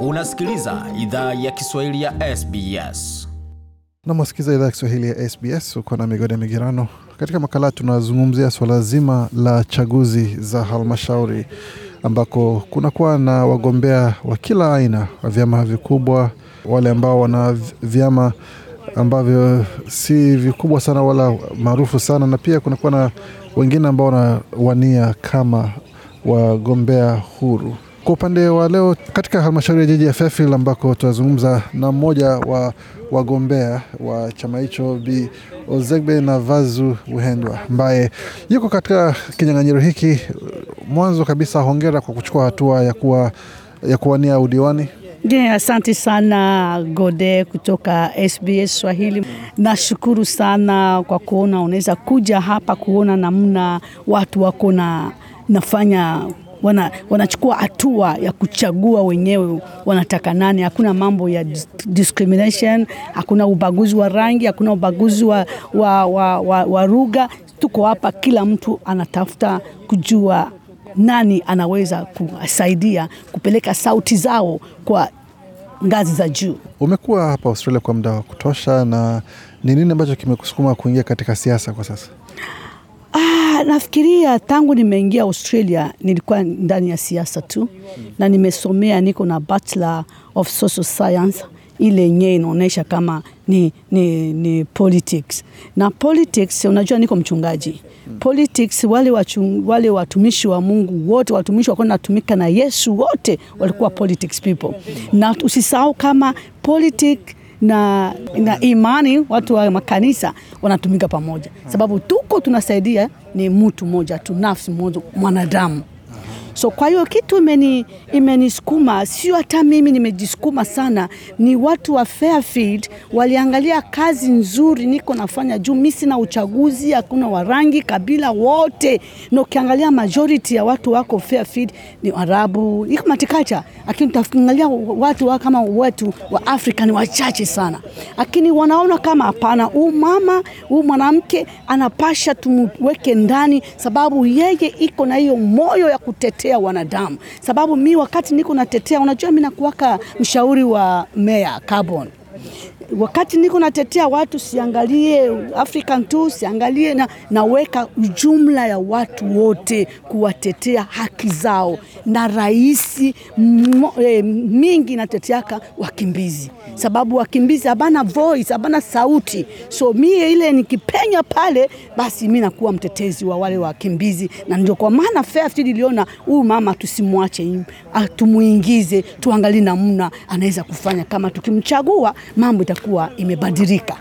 Unasikiliza idhaa ya Kiswahili ya SBS. Namwasikiza idhaa ya Kiswahili ya SBS. Uko na migode migirano. Katika makala tunazungumzia swala zima la chaguzi za halmashauri ambako kunakuwa na wagombea wa kila aina wa vyama vikubwa, wale ambao wana vyama ambavyo si vikubwa sana wala maarufu sana, na pia kunakuwa na wengine ambao wanawania kama wagombea huru. Kwa upande wa leo katika halmashauri ya jiji ya Fairfield ambako tunazungumza na mmoja wa wagombea wa chama hicho Bi Ozegbe na Vazu Uhendwa ambaye yuko katika kinyang'anyiro hiki. Mwanzo kabisa, hongera kwa kuchukua hatua ya kuwa ya kuwania udiwani. Yeah, asante sana Gode kutoka SBS Swahili. Nashukuru sana kwa kuona unaweza kuja hapa kuona namna watu wako na nafanya wana, wanachukua hatua ya kuchagua wenyewe wanataka nani. Hakuna mambo ya discrimination, hakuna ubaguzi wa rangi, hakuna ubaguzi wa, wa, wa, wa, wa lugha. Tuko hapa, kila mtu anatafuta kujua nani anaweza kusaidia kupeleka sauti zao kwa ngazi za juu. Umekuwa hapa Australia kwa muda wa kutosha, na ni nini ambacho kimekusukuma kuingia katika siasa kwa sasa? Nafikiria tangu nimeingia Australia nilikuwa ndani ya siasa tu na nimesomea, niko na Bachelor of Social Science ile yenyewe inaonyesha kama ni, ni, ni politics na politics. Unajua, niko mchungaji politics. Wale, wachung, wale watumishi wa Mungu wote watumishi walikuwa natumika na Yesu wote walikuwa politics people, na usisahau kama politics na, na imani watu wa makanisa wanatumika pamoja, sababu tuko tunasaidia ni mtu mmoja tu, nafsi moja, mwanadamu. So kwa hiyo kitu imeni imenisukuma, sio hata mimi nimejisukuma sana, ni watu wa Fairfield waliangalia kazi nzuri niko nafanya juu. Mi sina uchaguzi, hakuna warangi kabila wote, na ukiangalia majority ya watu wako Fairfield ni Arabu, iko matikacha, lakini utaangalia watu wa kama watu wa Afrika ni wachache sana, lakini wanaona kama hapana, huu mama huu mwanamke anapasha tumweke ndani, sababu yeye iko na hiyo moyo ya kutetea wanadamu. Sababu mi wakati niko natetea, unajua mi nakuwaka mshauri wa meya Carbon wakati niko natetea watu, siangalie African tu, siangalie na, naweka jumla ya watu wote kuwatetea haki zao, na rahisi e, mingi nateteaka wakimbizi, sababu wakimbizi habana voice, habana sauti. So mie ile nikipenya pale, basi mi nakuwa mtetezi wa wale wakimbizi, na ndio kwa maana Fairfield iliona huyu mama tusimwache, tumuingize, tuangalie namna anaweza kufanya, kama tukimchagua mambo itakuwa imebadilika.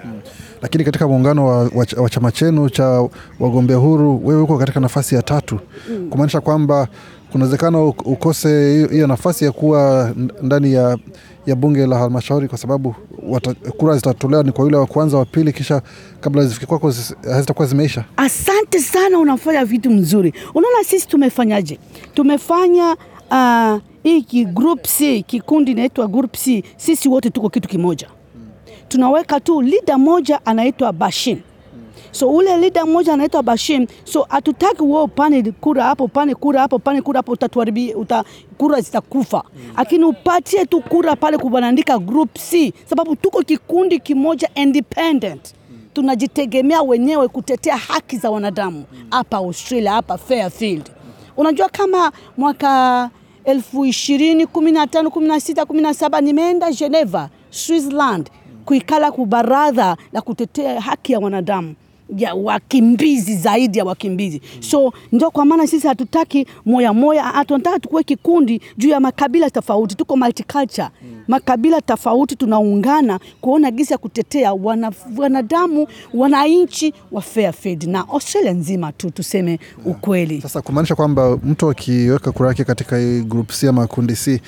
Lakini katika muungano wa, wa, wa chama chenu cha wagombea huru, wewe uko katika nafasi ya tatu mm. kumaanisha kwamba kunawezekana ukose hiyo nafasi ya kuwa ndani ya, ya bunge la halmashauri kwa sababu wata, kura zitatolewa ni kwa yule wa kwanza, wa pili, kisha kabla zifike kwako hazitakuwa zimeisha. Asante sana, unafanya vitu mzuri. Unaona sisi tumefanyaje? Tumefanya uh, hii group C, kikundi inaitwa group C, sisi wote tuko kitu kimoja tunaweka tu leader moja anaitwa Bashim. So ule leader moja anaitwa Bashim. So hatutaki wewe upane kura hapo, upane kura hapo, upane kura hapo, utatuharibia uta, kura zitakufa. Lakini upatie tu kura pale kubanandika group C, sababu tuko kikundi kimoja independent. Tunajitegemea wenyewe kutetea haki za wanadamu hapa Australia, hapa Fairfield. Unajua kama mwaka elfu ishirini kumi na tano kumi na sita kumi na saba nimeenda Geneva, Switzerland kuikala kubaradha na kutetea haki ya wanadamu ya wakimbizi zaidi ya wakimbizi mm. So ndio kwa maana sisi hatutaki moya moya, tunataka tukuwe kikundi juu ya makabila tofauti. Tuko multiculture mm. makabila tofauti tunaungana kuona gisi ya kutetea wana, wanadamu wananchi wa Fairfield na Australia nzima tu, tuseme ukweli. Sasa kumaanisha kwamba mtu akiweka kura yake katika group C ama kundi C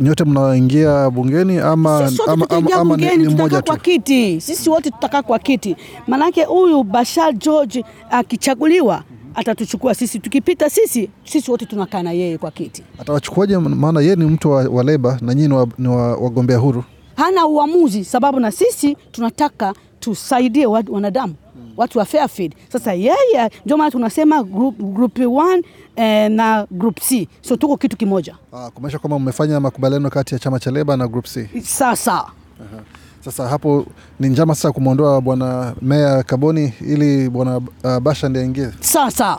nyote mnaingia bungeni ama, sisi ama, ama, ama bungeni, ni mmoja kwa kiti. Sisi wote tutakaa kwa kiti, manake huyu Bashar George akichaguliwa atatuchukua sisi, tukipita sisi sisi wote tunakaa na yeye kwa kiti. Atawachukuaje? Maana yeye ni mtu wa, wa Leba na nyinyi ni wa- wa- wagombea huru. Hana uamuzi, sababu na sisi tunataka tusaidie wanadamu watu wa Fairfield. Sasa yeye ndio maana tunasema group, group 1 eh, na group C, so tuko kitu kimoja Ah, kumaanisha kwamba mmefanya makubaliano kati ya chama cha Leba na Group C. sasa. Sasa hapo ni njama sasa kumwondoa bwana meya Kaboni ili bwana uh, Basha ndiye aingie, Sasa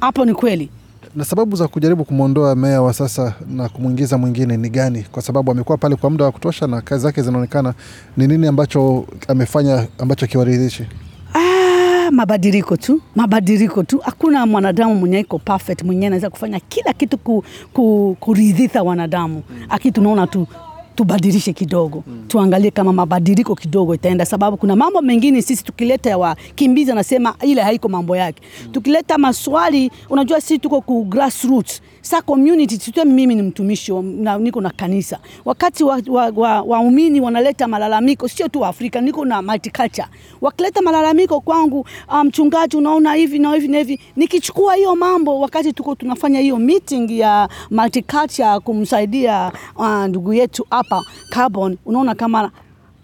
hapo ni kweli na sababu za kujaribu kumwondoa meya wa sasa na kumwingiza mwingine ni gani? Kwa sababu amekuwa pale kwa muda wa kutosha na kazi zake zinaonekana. Ni nini ambacho amefanya ambacho kiwaridhishi? Ah, mabadiliko tu, mabadiliko tu. Hakuna mwanadamu mwenye iko perfect, mwenye anaweza kufanya kila kitu ku, ku, kuridhisha wanadamu. Aki tunaona tu tubadilishe kidogo mm. tuangalie kama mabadiliko kidogo itaenda, sababu kuna mambo mengine sisi tukileta wakimbizi anasema ile haiko mambo yake mm. tukileta maswali, unajua sisi tuko ku grassroots sa community tutwe, mimi ni mtumishi na, niko na kanisa, wakati waumini wa, wa, wa wanaleta malalamiko, sio tu Afrika, niko na multiculture, wakileta malalamiko kwangu, mchungaji, mchungaji, unaona hivi na hivi na hivi, nikichukua hiyo mambo, wakati tuko tunafanya hiyo meeting ya multiculture kumsaidia uh, ndugu yetu hapa Carbon, unaona kama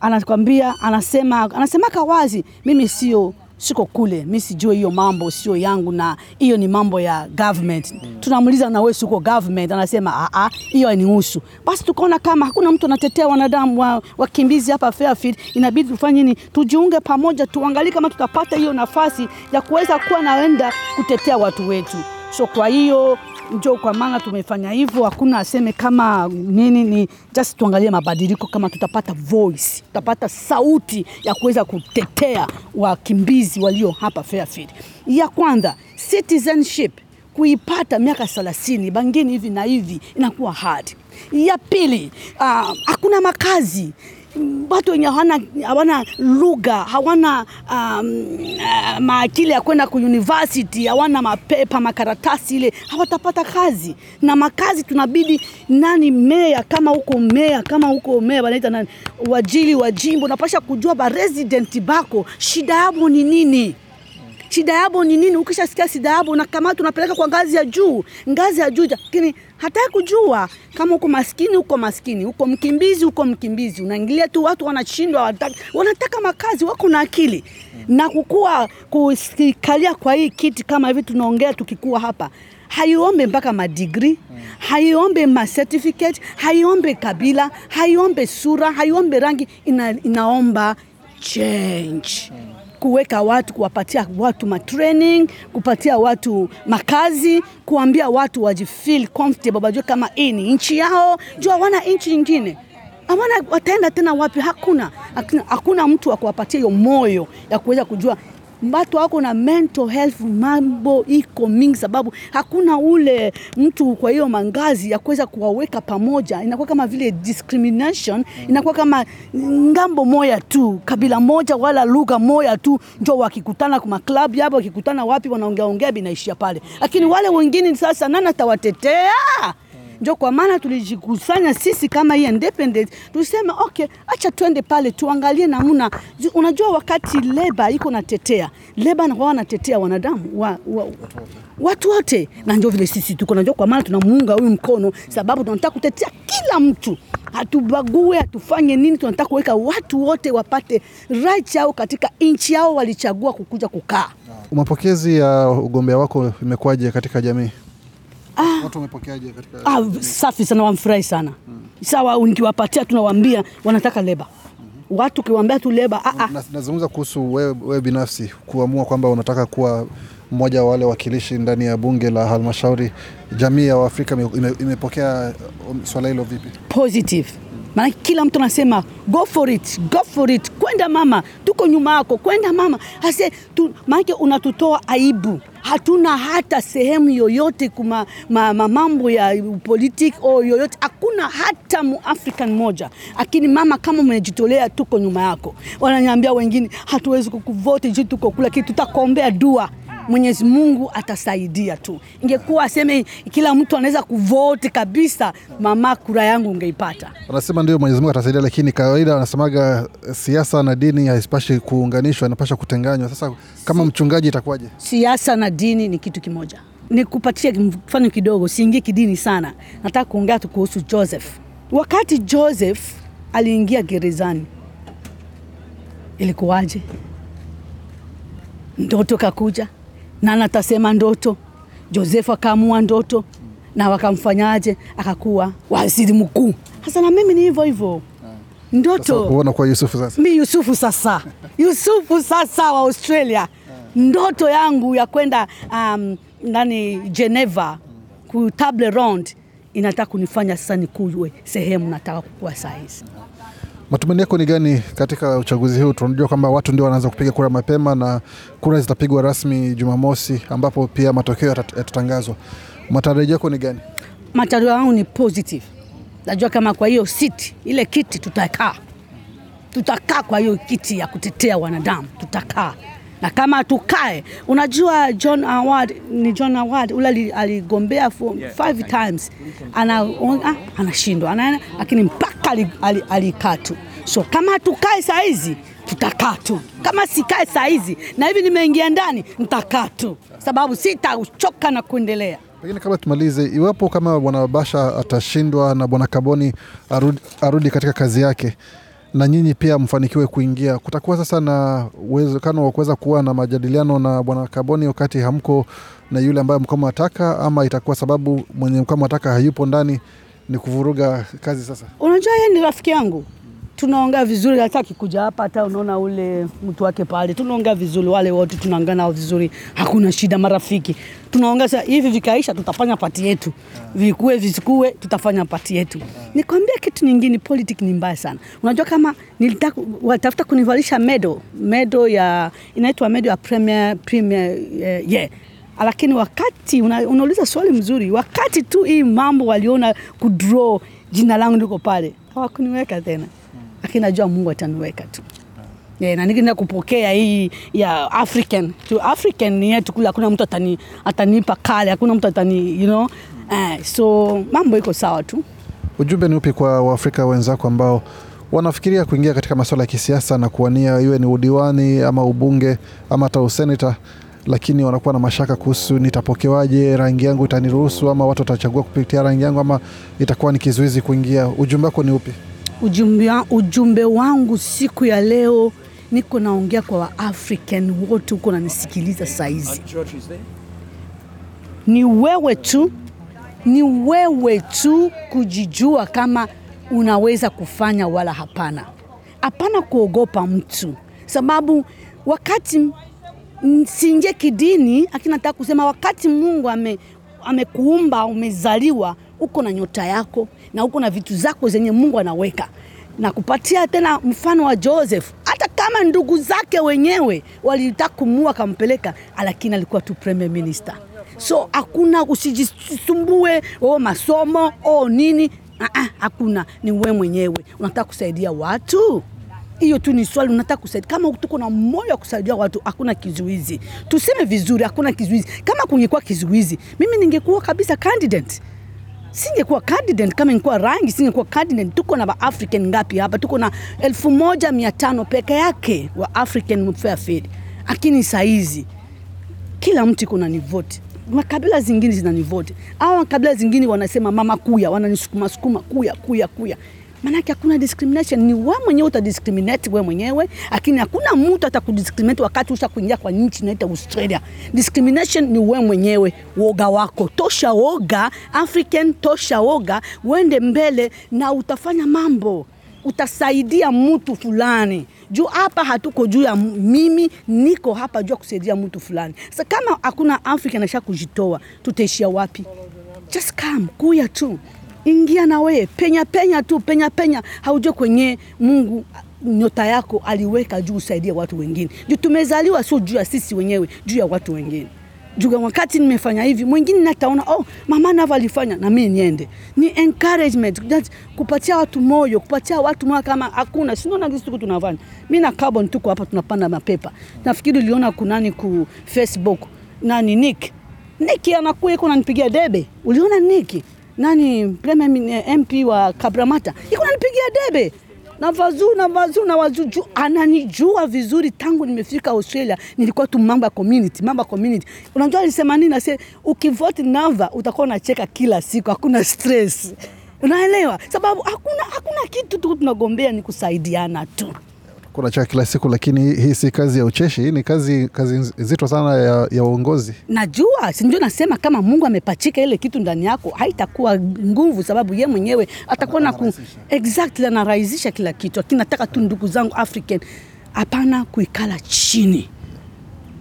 anakwambia anasema anasemaka wazi, mimi sio siko kule, mi sijue hiyo mambo sio yangu, na hiyo ni mambo ya government. Tunamuuliza na wewe siko government, anasema a, hiyo hainihusu. Basi tukaona kama hakuna mtu anatetea wanadamu wa, wakimbizi hapa Fairfield, inabidi tufanye nini? Tujiunge pamoja, tuangalie kama tutapata hiyo nafasi ya kuweza kuwa naenda kutetea watu wetu. So kwa hiyo njo kwa maana tumefanya hivyo, hakuna aseme kama nini, ni just tuangalie mabadiliko, kama tutapata voice, tutapata sauti ya kuweza kutetea wakimbizi walio hapa Fairfield. Ya kwanza citizenship kuipata miaka 30 bangine hivi na hivi inakuwa hard. Ya pili uh, hakuna makazi watu wenye hawana, hawana lugha hawana um, uh, maakili ya kwenda ku university hawana mapepa makaratasi ile hawatapata kazi. Na makazi tunabidi nani meya kama huko meya kama huko meya wanaita nani wajili wa jimbo napasha kujua ba resident bako shida yabo ni nini shida yabo ni nini? Ukishasikia shida yabo unakamata, unapeleka kwa ngazi ya juu, ngazi ya juu, lakini hataki kujua. Kama uko maskini, uko maskini, uko mkimbizi, uko mkimbizi. Unaingilia tu, watu wanashindwa, wanataka, wanataka makazi, wako na akili. Na kukua kusikalia kwa hii kiti kama hivi tunaongea tukikuwa hapa haiombe mpaka madigri haiombe macertificate, haiombe kabila haiombe sura haiombe rangi. Ina, inaomba change kuweka watu kuwapatia watu matraining kupatia watu makazi kuambia watu wajifeel comfortable wajue kama hii ni nchi yao. Juu hawana nchi nyingine. Hawana wataenda tena wapi? Hakuna. Hakuna, hakuna mtu wa kuwapatia hiyo moyo ya kuweza kujua watu wako na mental health, mambo iko mingi, sababu hakuna ule mtu kwa hiyo mangazi ya kuweza kuwaweka pamoja. Inakuwa kama vile discrimination, inakuwa kama ng'ambo moya tu, kabila moja wala lugha moja tu, njo wakikutana kwa maklabu yapo, wakikutana wapi, wanaongeaongea binaishia pale, lakini wale wengine sasa, nani atawatetea? Ndio kwa maana tulijikusanya sisi kama hii independent, tuseme okay, acha twende pale tuangalie namna. Unajua, wakati leba iko natetea leba na wanatetea wanadamu wa, wa, watu wote, na ndio vile sisi tuko. Najua kwa maana tunamuunga huyu mkono, sababu tunataka kutetea kila mtu, hatubague, hatufanye nini. Tunataka kuweka watu wote wapate right yao katika nchi yao walichagua kukuja kukaa. Mapokezi ya ugombea wako imekuwaje katika jamii? Watu wamepokeaje katika Ah, safi sana, wamfurahi sana sawa. Nikiwapatia tunawaambia wanataka leba, watu ukiwaambia tu leba ah, ah. Nazungumza kuhusu wewe, we binafsi kuamua kwamba unataka kuwa mmoja wa wale wakilishi ndani ya bunge la halmashauri. Jamii ya Waafrika imepokea ime- um, swala hilo vipi? positive maana kila mtu anasema go for it, go for it, kwenda mama, tuko nyuma yako, kwenda mama. Tu, maanake unatutoa aibu. Hatuna hata sehemu yoyote kuma ma, ma mambo ya politiki au yoyote, hakuna hata muafrican moja. Lakini mama, kama umejitolea, tuko nyuma yako. Wananiambia wengine, hatuwezi kukuvote juu tuko kula kitu, tutakuombea dua Mwenyezi Mungu atasaidia tu. Ingekuwa aseme kila mtu anaweza kuvote kabisa, mama, kura yangu ungeipata. Anasema ndio Mwenyezi Mungu atasaidia, lakini kawaida wanasemaga eh, siasa na dini haipashi kuunganishwa, inapasha kutenganywa. Sasa kama mchungaji itakuwaje? Siasa na dini ni kitu kimoja. Nikupatie mfano kidogo, siingie kidini sana. Nataka kuongea tu kuhusu Joseph. Wakati Joseph aliingia gerezani, ilikuwaje? ndoto kakuja, nani atasema ndoto? Josefu akaamua ndoto na wakamfanyaje, akakuwa waziri mkuu. Hasa na mimi ni hivyo hivyo ndoto kuona kwa Yusufu sasa. mi Yusufu sasa, Yusufu sasa wa Australia, ndoto yangu ya kwenda um, nani Geneva ku table round inataka kunifanya sasa nikuwe sehemu nataka kukua sahizi. Matumaini yako ni gani katika uchaguzi huu? Tunajua kwamba watu ndio wanaanza kupiga kura mapema na kura zitapigwa rasmi Jumamosi, ambapo pia matokeo yatatangazwa. Matarajio yako ni gani? Matarajio yangu ni positive, najua kama kwa hiyo siti ile kiti tutakaa, tutakaa kwa hiyo kiti ya kutetea wanadamu, tutakaa na kama tukae, unajua John Award ni John Award ule aligombea for five times ana, ah, anashindwa ana, lakini mpaka alikaa alikaa tu. So kama tukae saa hizi tutakaa tu, kama sikae saa hizi na hivi nimeingia ndani nitakaa tu, sababu sitachoka na kuendelea. Pengine kabla tumalize, iwapo kama bwana Basha atashindwa na bwana Kaboni arudi, arudi katika kazi yake na nyinyi pia mfanikiwe kuingia, kutakuwa sasa na uwezekano wa kuweza kuwa na majadiliano na bwana Kaboni wakati hamko na yule ambaye mlikuwa mnataka, ama itakuwa sababu mwenye mlikuwa mnataka hayupo ndani ni kuvuruga kazi sasa? Unajua yeye ni rafiki yangu, tunaongea vizuri, hata akikuja hapa, hata unaona ule mtu wake pale, tunaongea vizuri, wale wote tunaongea nao vizuri, hakuna shida, marafiki tunaongea. Sasa hivi vikaisha, tutafanya pati yetu, vikue visikue, tutafanya pati yetu. Nikwambia kitu nyingine, politics ni mbaya sana. Unajua kama nilitaka watafuta kunivalisha medo medo ya inaitwa medo ya premier premier eh, yeah lakini wakati una, unauliza swali mzuri, wakati tu hii mambo waliona kudraw jina langu liko pale, hawakuniweka tena, lakini najua Mungu ataniweka tu. Yeah, na nikienda kupokea hii ya African tu African yetu kule, hakuna mtu atani, atanipa kale, hakuna mtu atani you know eh, so mambo iko sawa tu. Ujumbe ni upi kwa Waafrika wenzako ambao wanafikiria kuingia katika masuala ya kisiasa na kuwania iwe ni udiwani ama ubunge ama hata useneta, lakini wanakuwa na mashaka kuhusu nitapokewaje, rangi yangu itaniruhusu ama watu watachagua kupitia rangi yangu ama itakuwa ni kizuizi kuingia? Ujumbe wako ni upi? Ujumbe, ujumbe wangu siku ya leo niko naongea kwa Waafrican wote huko nanisikiliza saizi, ni wewe tu, ni wewe tu kujijua kama unaweza kufanya wala hapana. Hapana kuogopa mtu, sababu wakati mm, kidini, lakini nataka kusema wakati Mungu ame amekuumba umezaliwa, uko na nyota yako na uko na vitu zako zenye Mungu anaweka na kupatia tena mfano wa Joseph, hata kama ndugu zake wenyewe walitaka kumua akampeleka, lakini alikuwa tu premier minister. So hakuna usijisumbue, o masomo o nini, ah, ah, hakuna. Ni we mwenyewe unataka kusaidia watu hiyo tu ni swali, unataka kusaidia. Kama tuko na moyo wa kusaidia watu, hakuna kizuizi. Tuseme vizuri, hakuna kizuizi. Kama kungekuwa kizuizi, mimi ningekuwa kabisa candidate singekuwa candidate kama ingekuwa rangi, singekuwa candidate. Tuko na African ngapi hapa? Tuko na elfu moja mia tano peke yake wa African Fairfield, lakini saizi kila mtu iko na nivoti makabila zingine zinanivoti au makabila zingine wanasema mama kuya, wananisukuma sukuma kuya kuya kuya. Maanake hakuna discrimination, ni wewe mwenyewe utadiscriminate wewe mwenyewe, lakini hakuna mtu atakudiscriminate wakati usha kuingia kwa nchi inaita Australia. Discrimination ni wewe mwenyewe, woga wako. Tosha woga, African, tosha woga, uende mbele na utafanya mambo. Utasaidia mtu fulani. Juu hapa hatuko juu ya mimi niko hapa juu ya kusaidia mtu fulani. Sasa kama hakuna afrika nasha kujitoa tutaishia wapi? Just come kuya tu ingia na wewe. Penya penya tu penya penya. Haujue kwenye mungu nyota yako aliweka juu usaidie watu wengine. Juu tumezaliwa sio juu ya sisi wenyewe juu ya watu wengine. Juu wakati nimefanya hivi mwingine nataona oh, mama navo alifanya na mimi niende. Ni encouragement. That, kupatia watu moyo kupatia watu moyo kama hakuna. Kitu tunafanya? Mi na carbon tuko hapa tunapanda mapepa. Nafikiri uliona kunani ku facebook? Nani nick. Nick anakuwa iko nanipigia debe. Uliona nick nani premier mp wa kabramata iko nanipigia debe na vazuu na vazuu na wazuju ananijua vizuri tangu nimefika Australia, nilikuwa tu mambo ya community, mambo ya community. Unajua alisema nini? Ase ukivoti Nava utakuwa unacheka kila siku, hakuna stress. Unaelewa? Sababu hakuna hakuna kitu tu tunagombea, ni kusaidiana tu kuna chaka kila siku, lakini hii si kazi ya ucheshi, hii ni kazi kazi nzito sana ya, ya uongozi. Najua, sindio, nasema kama Mungu amepachika ile kitu ndani yako haitakuwa nguvu, sababu ye mwenyewe atakuwa na ku exactly anarahisisha kila kitu. Lakini nataka tu ndugu zangu African, hapana kuikala chini,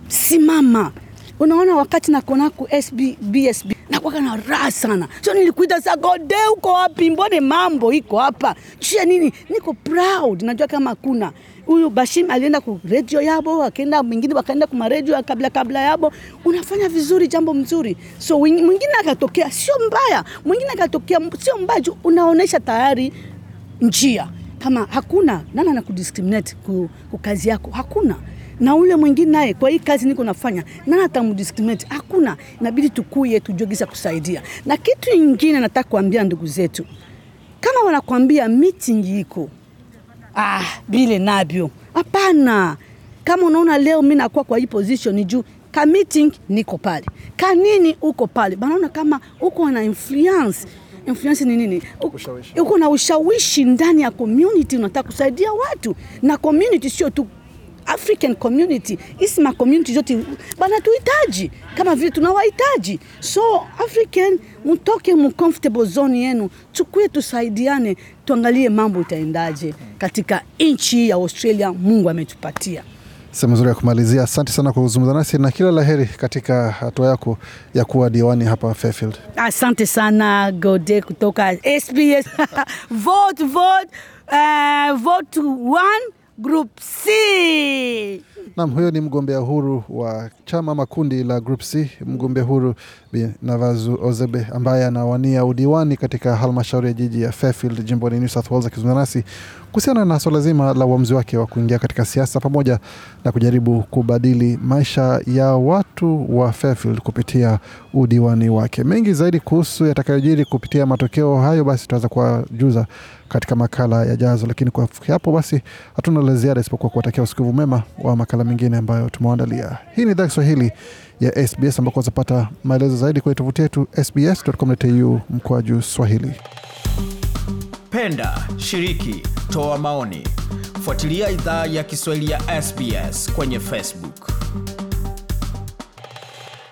simama. Unaona, wakati nakonaku SB, BSB nakwaka na raha sana, so nilikuita sa Gode, uko wapi? Mbone mambo iko hapa chia nini? Niko proud, najua kama kuna huyu Bashim alienda ku redio yabo, akaenda mwingine wakaenda kuma redio kabla kabla yabo. Unafanya vizuri, jambo mzuri. So mwingine akatokea, sio mbaya, mwingine akatokea, sio mbaya, unaonesha tayari njia kama hakuna nani anakudiscriminate ku, ku kazi yako hakuna na ule mwingine naye kwa hii kazi niko nafanya nani atamdiscriminate hakuna. Inabidi tukuye tujogisa kusaidia. Na kitu ingine nataka kuambia ndugu zetu. Kama wanakwambia meeting iko ah, bile nabyo hapana. Kama unaona leo mimi nakuwa kwa hii position juu ka meeting niko pale, ka nini uko pale, banaona kama uko na influence. Influence ni nini? Uko na ushawishi ndani ya community, unataka kusaidia watu. Na community, sio tu African community, isi ma community zote bana tuhitaji kama vile tunawahitaji. So African, mtoke mu comfortable zone yenu, tukue tusaidiane, tuangalie mambo itaendaje katika nchi ya Australia Mungu ametupatia. Sehemu nzuri ya kumalizia. Asante sana kwa kuzungumza nasi na kila la heri katika hatua yako ya kuwa diwani hapa Fairfield. Asante sana Gode kutoka SBS. vote vote, uh, vote one group C. Naam, huyo ni mgombea huru wa chama ama kundi la Group C, mgombea huru Bi Navazu Ozebe ambaye anawania udiwani katika halmashauri ya jiji ya Fairfield jimboni New South Wales, akizungumza nasi kuhusiana na swala zima la uamuzi wake wa kuingia katika siasa pamoja na kujaribu kubadili maisha ya watu wa Fairfield kupitia udiwani wake. Mengi zaidi kuhusu yatakayojiri kupitia matokeo hayo, basi tutaweza kuwajuza katika makala yajazo, lakini kwa hapo basi hatuna la ziada isipokuwa kuwatakia usikivu mema wa makala mengine ambayo tumewaandalia. Hii ni idhaa Kiswahili ya SBS ambako wazapata maelezo zaidi kwenye tovuti yetu sbs.com.au juu Swahili. Penda, shiriki, toa maoni. Fuatilia idhaa ya Kiswahili ya SBS kwenye Facebook.